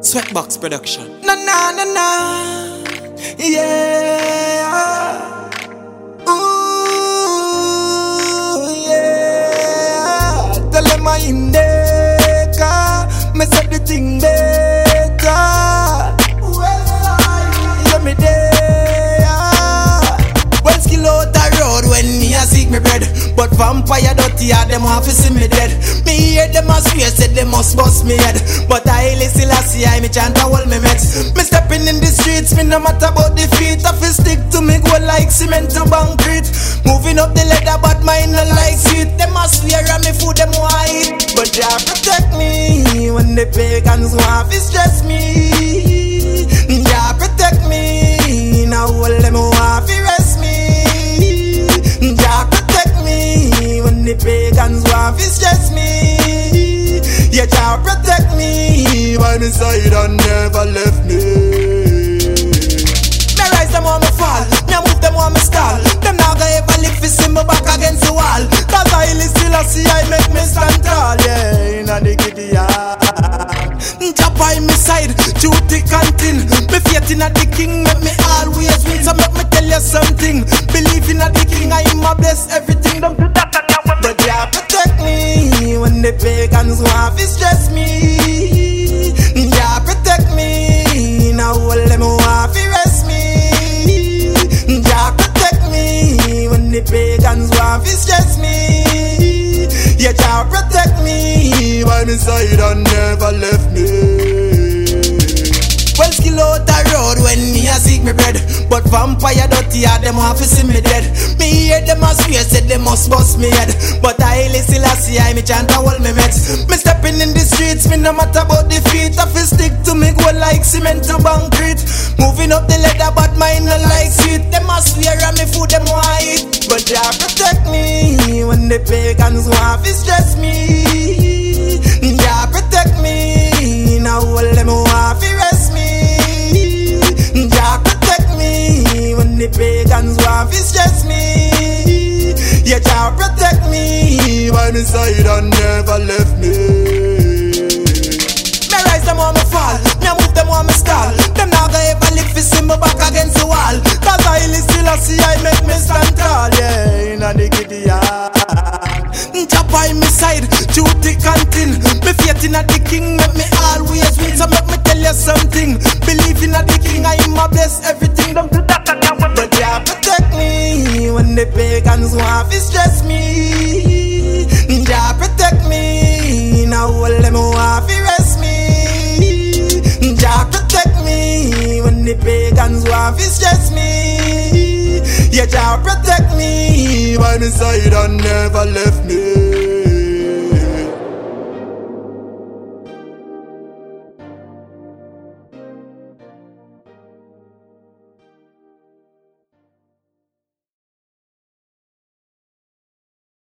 Sweatbox production. Na na na na, yeah. Ooh, yeah. Tell them I in there, me say the thing better. Yeah, me there. Well, skill out the road when me a seek me bread. But vampire dirty, yeah, them to see me dead. Me hear them a swear, said they must bust me head. But I still a see I me chant a hold me meds. Me stepping in the streets, me no matter about the feet. I feel stick to me go like cement to concrete. Moving up the ladder, but mine no like sweet. Them a swear on me food, them eat. But Jah protect me when the pagans want to stress me. Jah protect me, now all them Jah protect me by my side and never left me. Me rise them on me fall, me move them on me stall. Them now go ever live fi see me back against the wall. Cause I still a see I make me stand tall, yeah, inna the giddy. Jah by me side, through thick and thin. Me faith inna the King, make me always win. So make me tell you something. Believe inna the King, I am a bless everything. By my side and never left me. Well, skill out the road when me a seek me bread. But vampire dirty, yeah, them want to see me dead. Me hear them a swear, said they must bust me head. But I still a see I me chant a me meds. Me stepping in the streets, me no matter about the feet. I feel stick to me go like cement to concrete. Moving up the ladder, but mine no like sweet. Them a swear on me food, them eat. But Jah protect me when the pagans want to stress me. Protect me, now all them want to rest me. Jah protect me when the pagans want to stress me. Yeah, Jah protect me by my side and never left me. Me rise them on me fall, me move them on me stall. Them now go ever live fi see me back against the wall. Cause I still a see I make me stand tall, yeah, inna the yard. Jah by me side, through thick and thin. Me faith inna the King, make me always win. So make me tell you something. Believe inna the King, I am a bless everything. Don't to that and now But Jah protect me when the pagans want to stress me. Jah protect me, now all them want to rest me. Jah protect me when the pagans want to stress me. Yeah, Jah protect me by my side and never left me.